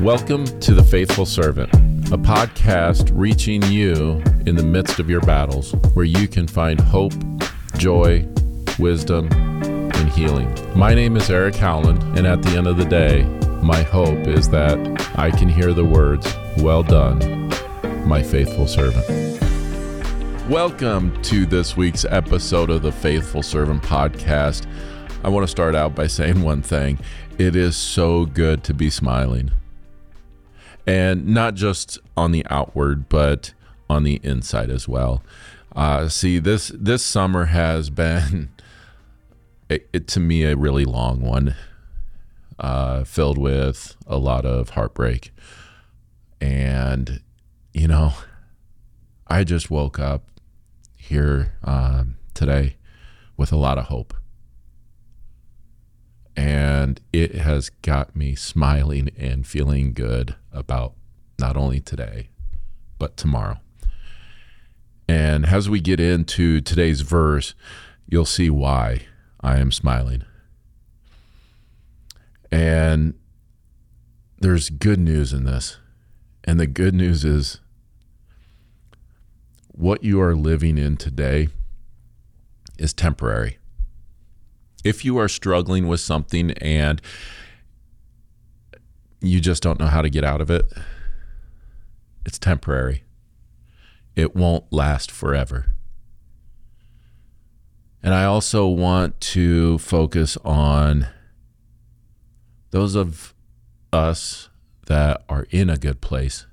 Welcome to The Faithful Servant, a podcast reaching you in the midst of your battles, where you can find hope, joy, wisdom, and healing. My name is Eric Howland, and at the end of the day, my hope is that I can hear the words, Well done, my faithful servant. Welcome to this week's episode of the Faithful Servant podcast. I want to start out by saying one thing. It is so good to be smiling. And not just on the outward, but on the inside as well. Uh, see, this this summer has been, it, it, to me, a really long one, uh, filled with a lot of heartbreak. And, you know, I just woke up here um, today with a lot of hope. And it has got me smiling and feeling good about not only today, but tomorrow. And as we get into today's verse, you'll see why I am smiling. And there's good news in this. And the good news is what you are living in today is temporary. If you are struggling with something and you just don't know how to get out of it, it's temporary. It won't last forever. And I also want to focus on those of us that are in a good place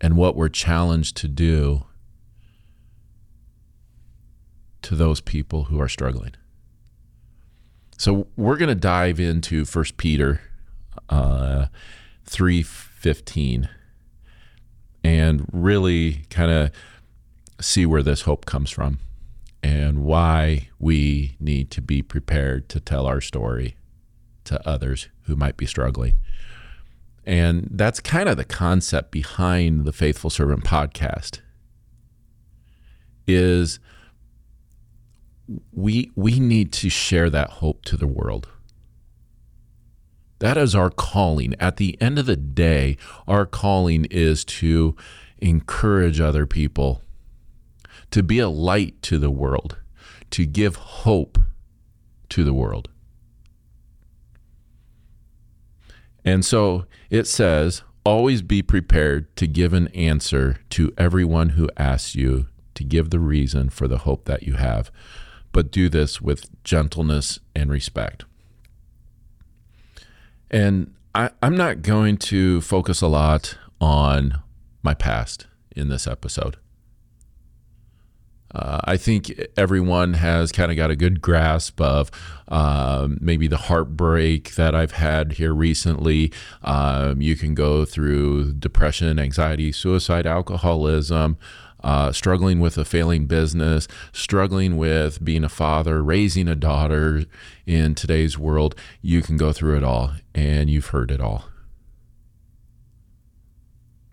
and what we're challenged to do to those people who are struggling. So we're going to dive into First Peter uh, three fifteen, and really kind of see where this hope comes from, and why we need to be prepared to tell our story to others who might be struggling. And that's kind of the concept behind the Faithful Servant podcast is we we need to share that hope to the world. That is our calling. At the end of the day, our calling is to encourage other people, to be a light to the world, to give hope to the world. And so it says, always be prepared to give an answer to everyone who asks you to give the reason for the hope that you have, but do this with gentleness and respect. And I, am not going to focus a lot on my past in this episode. Uh, I think everyone has kind of got a good grasp of um, maybe the heartbreak that I've had here recently. Um, you can go through depression, anxiety, suicide, alcoholism, uh, struggling with a failing business, struggling with being a father, raising a daughter in today's world. You can go through it all, and you've heard it all.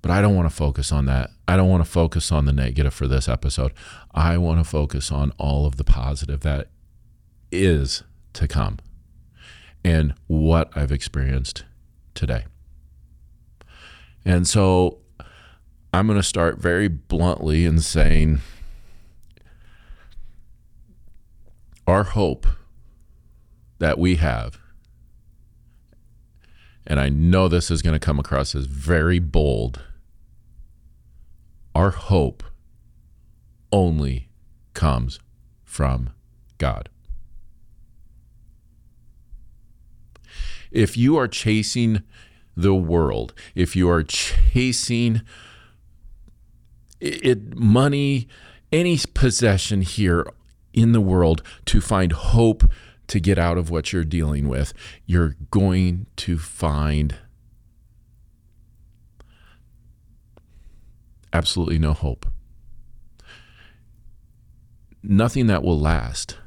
But I don't want to focus on that. I don't want to focus on the negative for this episode. I want to focus on all of the positive that is to come and what I've experienced today. And so I'm going to start very bluntly in saying our hope that we have, and I know this is going to come across as very bold our hope only comes from God. If you are chasing the world, if you are chasing it, money, any possession here in the world to find hope to get out of what you're dealing with, you're going to find absolutely no hope. Nothing that will last.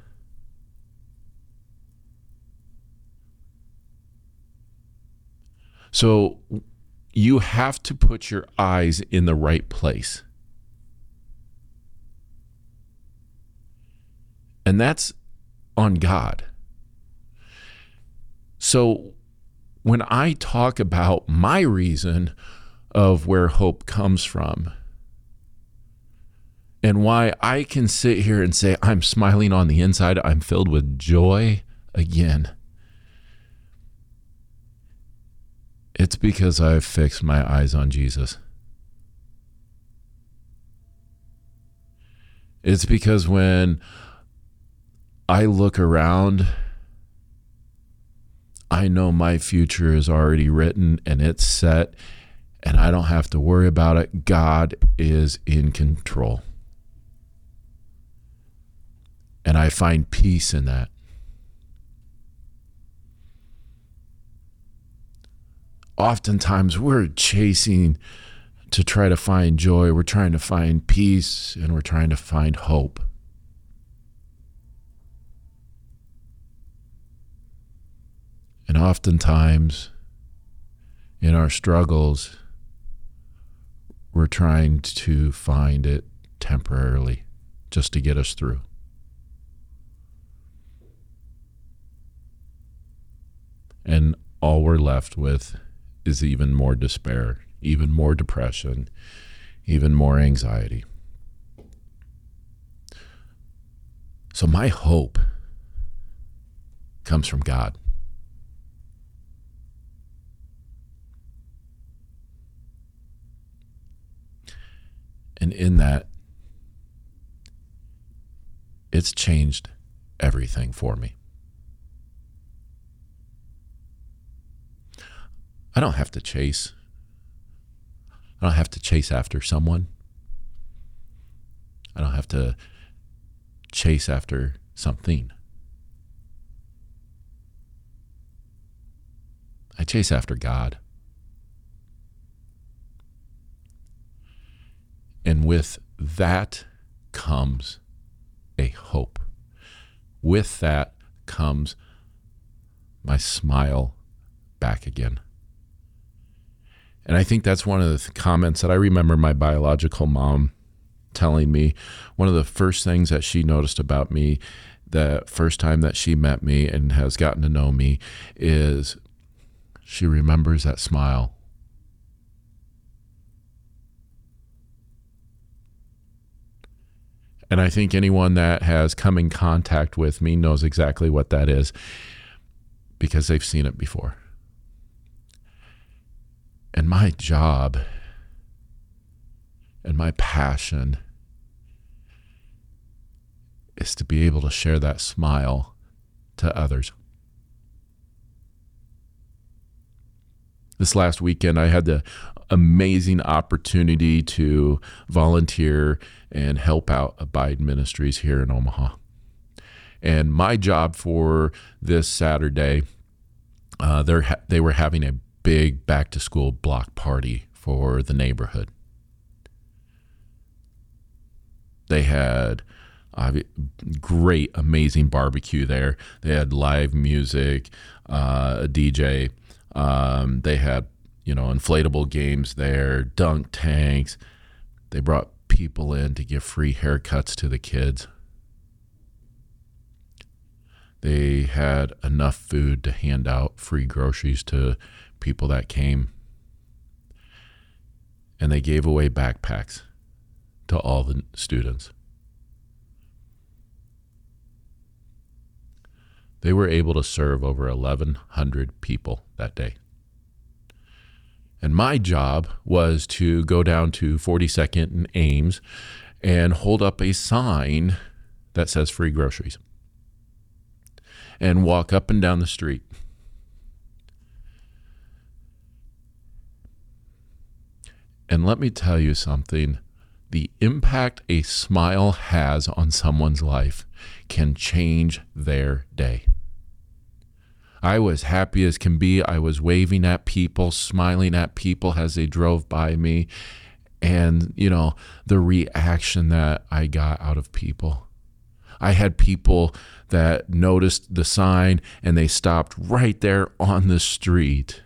So you have to put your eyes in the right place. And that's on God. So when I talk about my reason of where hope comes from and why I can sit here and say, I'm smiling on the inside, I'm filled with joy again. It's because I've fixed my eyes on Jesus. It's because when I look around, I know my future is already written and it's set, and I don't have to worry about it. God is in control. And I find peace in that. Oftentimes, we're chasing to try to find joy, we're trying to find peace, and we're trying to find hope. And oftentimes, in our struggles, we're trying to find it temporarily just to get us through. And all we're left with is even more despair even more depression, even more anxiety. So, my hope comes from God. And in that, it's changed everything for me. I don't have to chase I don't have to chase after someone. I don't have to chase after something. I chase after God. And with that comes a hope. With that comes my smile back again. And I think that's one of the comments that I remember my biological mom telling me. One of the first things that she noticed about me the first time that she met me and has gotten to know me is she remembers that smile. And I think anyone that has come in contact with me knows exactly what that is because they've seen it before. And my job and my passion is to be able to share that smile to others. This last weekend, I had the amazing opportunity to volunteer and help out Abide Ministries here in Omaha. And my job for this Saturday, uh, they're they were having a big back to school block party for the neighborhood. They had uh, great, amazing barbecue there. They had live music, uh, a DJ. Um, they had, you know, inflatable games there, dunk tanks. They brought people in to give free haircuts to the kids. They had enough food to hand out free groceries to people that came. And they gave away backpacks to all the students. They were able to serve over 1,100 people that day. And my job was to go down to 42nd and Ames and hold up a sign that says free groceries and walk up and down the street And let me tell you something the impact a smile has on someone's life can change their day. I was happy as can be. I was waving at people, smiling at people as they drove by me. And, you know, the reaction that I got out of people. I had people that noticed the sign and they stopped right there on the street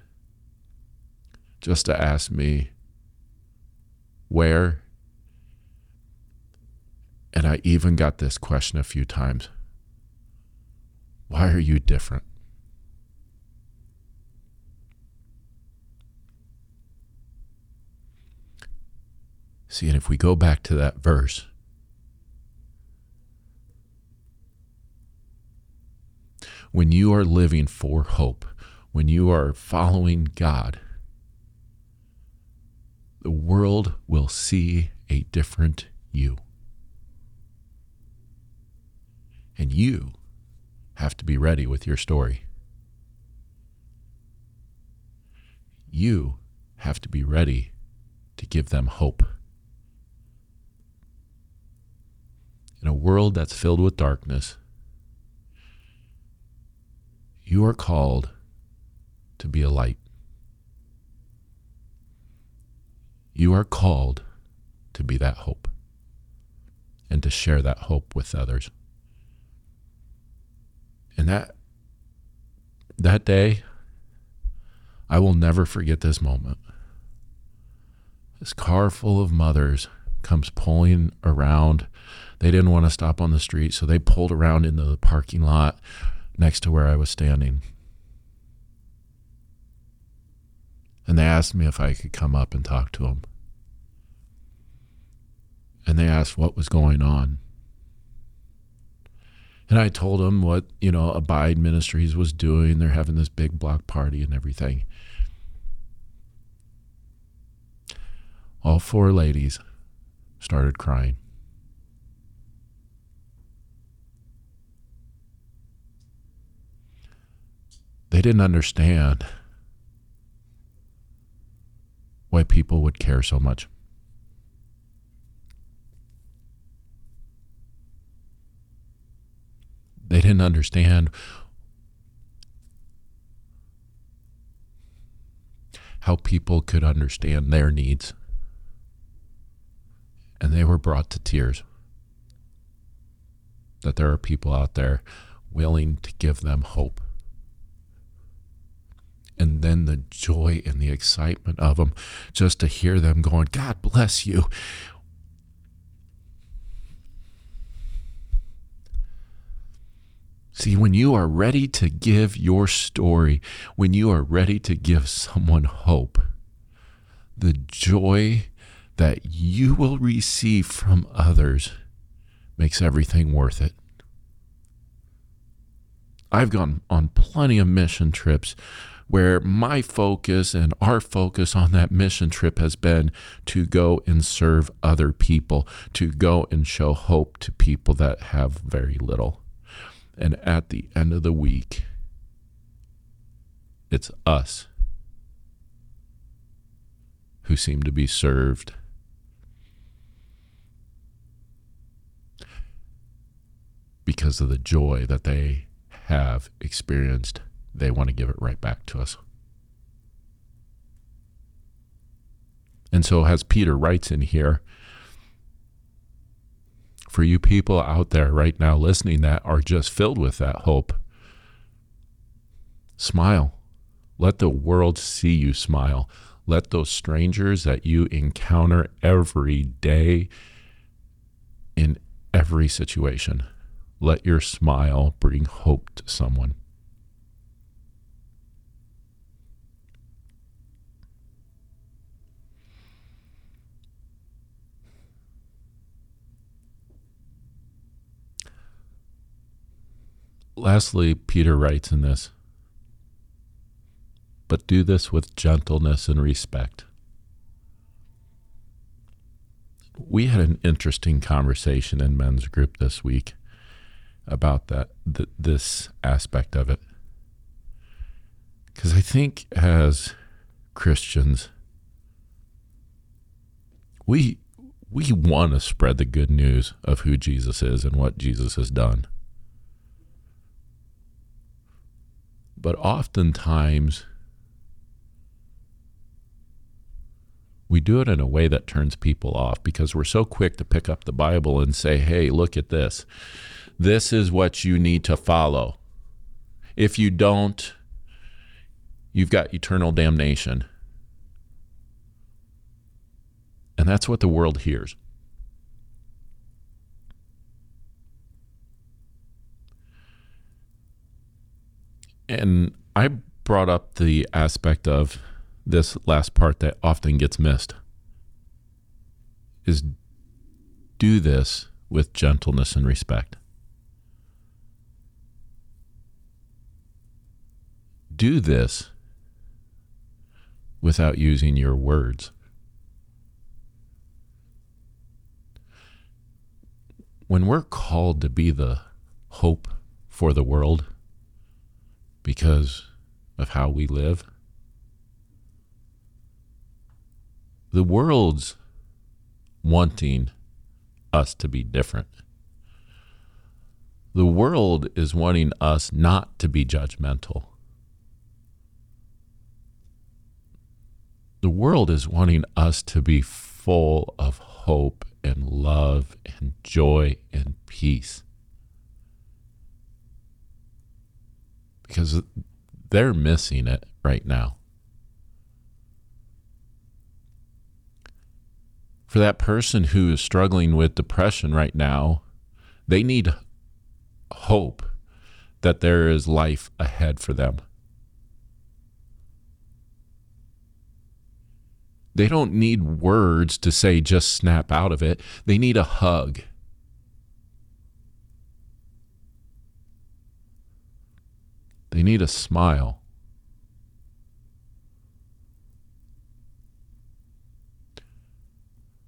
just to ask me, where? And I even got this question a few times Why are you different? See, and if we go back to that verse, when you are living for hope, when you are following God, the world will see a different you. And you have to be ready with your story. You have to be ready to give them hope. In a world that's filled with darkness, you are called to be a light. You are called to be that hope and to share that hope with others. And that that day I will never forget this moment. This car full of mothers comes pulling around. They didn't want to stop on the street, so they pulled around into the parking lot next to where I was standing. And they asked me if I could come up and talk to them. And they asked what was going on. And I told them what, you know, Abide Ministries was doing. They're having this big block party and everything. All four ladies started crying. They didn't understand why people would care so much. They didn't understand how people could understand their needs. And they were brought to tears that there are people out there willing to give them hope and then the joy and the excitement of them just to hear them going god bless you See, when you are ready to give your story, when you are ready to give someone hope, the joy that you will receive from others makes everything worth it. I've gone on plenty of mission trips where my focus and our focus on that mission trip has been to go and serve other people, to go and show hope to people that have very little. And at the end of the week, it's us who seem to be served. Because of the joy that they have experienced they want to give it right back to us. And so, as Peter writes in here, for you people out there right now listening that are just filled with that hope, smile. Let the world see you smile. Let those strangers that you encounter every day in every situation, let your smile bring hope to someone. Lastly, Peter writes in this, but do this with gentleness and respect. We had an interesting conversation in men's group this week about that th- this aspect of it. Cuz I think as Christians we we want to spread the good news of who Jesus is and what Jesus has done. But oftentimes, we do it in a way that turns people off because we're so quick to pick up the Bible and say, hey, look at this. This is what you need to follow. If you don't, you've got eternal damnation. And that's what the world hears. And I brought up the aspect of this last part that often gets missed is do this with gentleness and respect. Do this without using your words. When we're called to be the hope for the world because of how we live, the world's wanting us to be different. The world is wanting us not to be judgmental. The world is wanting us to be full of hope and love and joy and peace. Because they're missing it right now. For that person who is struggling with depression right now, they need hope that there is life ahead for them. They don't need words to say just snap out of it. They need a hug. They need a smile.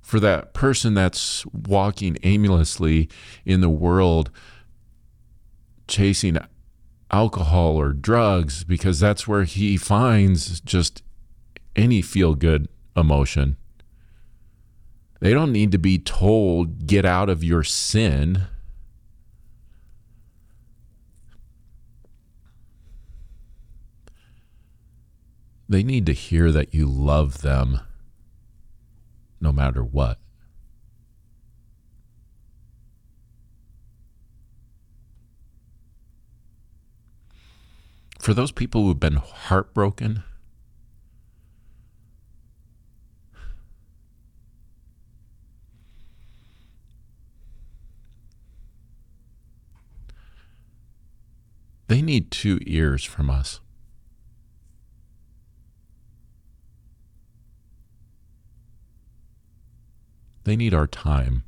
For that person that's walking aimlessly in the world, chasing alcohol or drugs, because that's where he finds just any feel good emotion. They don't need to be told, get out of your sin. They need to hear that you love them no matter what. For those people who've been heartbroken, They need two ears from us. They need our time.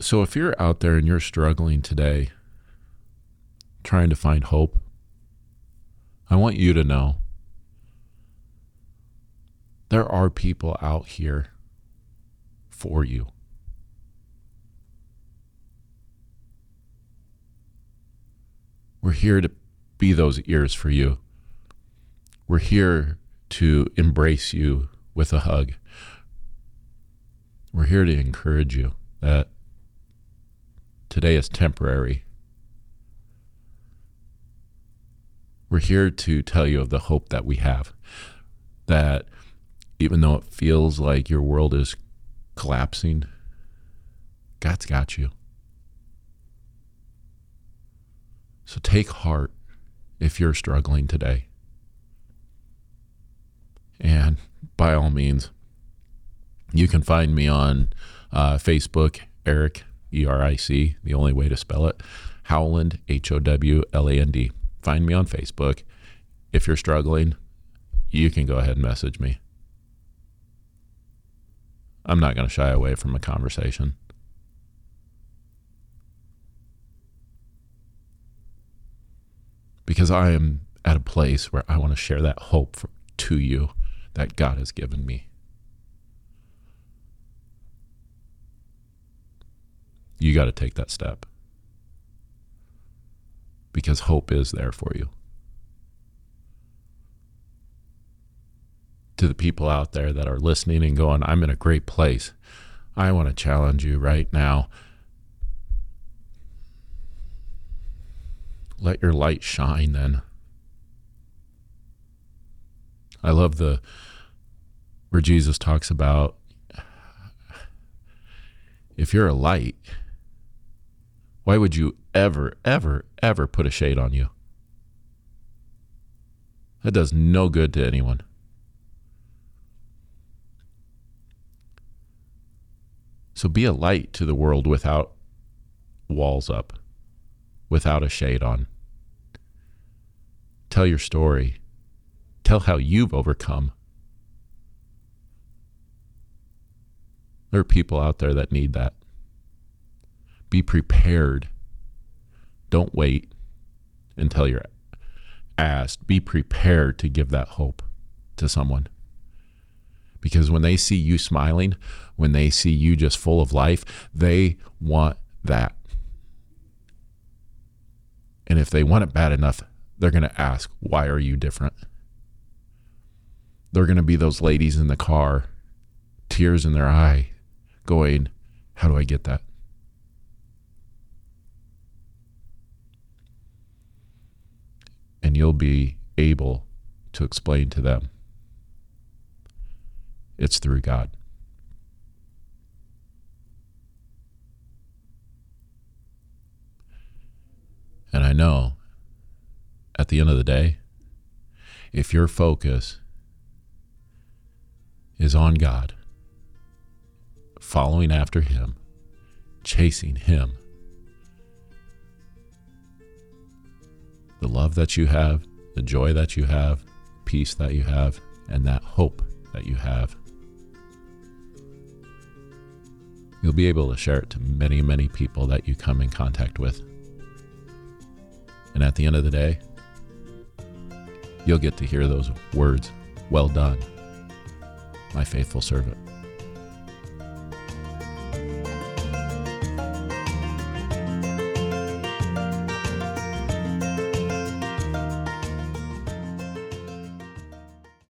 So if you're out there and you're struggling today, trying to find hope, I want you to know there are people out here for you. We're here to be those ears for you. We're here to embrace you with a hug. We're here to encourage you that today is temporary. We're here to tell you of the hope that we have. That even though it feels like your world is collapsing, God's got you. So take heart if you're struggling today. And by all means, you can find me on uh, Facebook, Eric, E R I C, the only way to spell it, Howland, H O W L A N D. Find me on Facebook. If you're struggling, you can go ahead and message me. I'm not going to shy away from a conversation. Because I am at a place where I want to share that hope for, to you that God has given me. You got to take that step. Because hope is there for you. to the people out there that are listening and going, I'm in a great place. I want to challenge you right now. Let your light shine then. I love the where Jesus talks about if you're a light, why would you ever, ever, ever put a shade on you? That does no good to anyone. So be a light to the world without walls up, without a shade on. Tell your story. Tell how you've overcome. There are people out there that need that. Be prepared. Don't wait until you're asked. Be prepared to give that hope to someone. Because when they see you smiling, when they see you just full of life, they want that. They want it bad enough, they're going to ask, Why are you different? They're going to be those ladies in the car, tears in their eye, going, How do I get that? And you'll be able to explain to them it's through God. And I know at the end of the day, if your focus is on God, following after Him, chasing Him, the love that you have, the joy that you have, peace that you have, and that hope that you have, you'll be able to share it to many, many people that you come in contact with. And at the end of the day, you'll get to hear those words Well done, my faithful servant.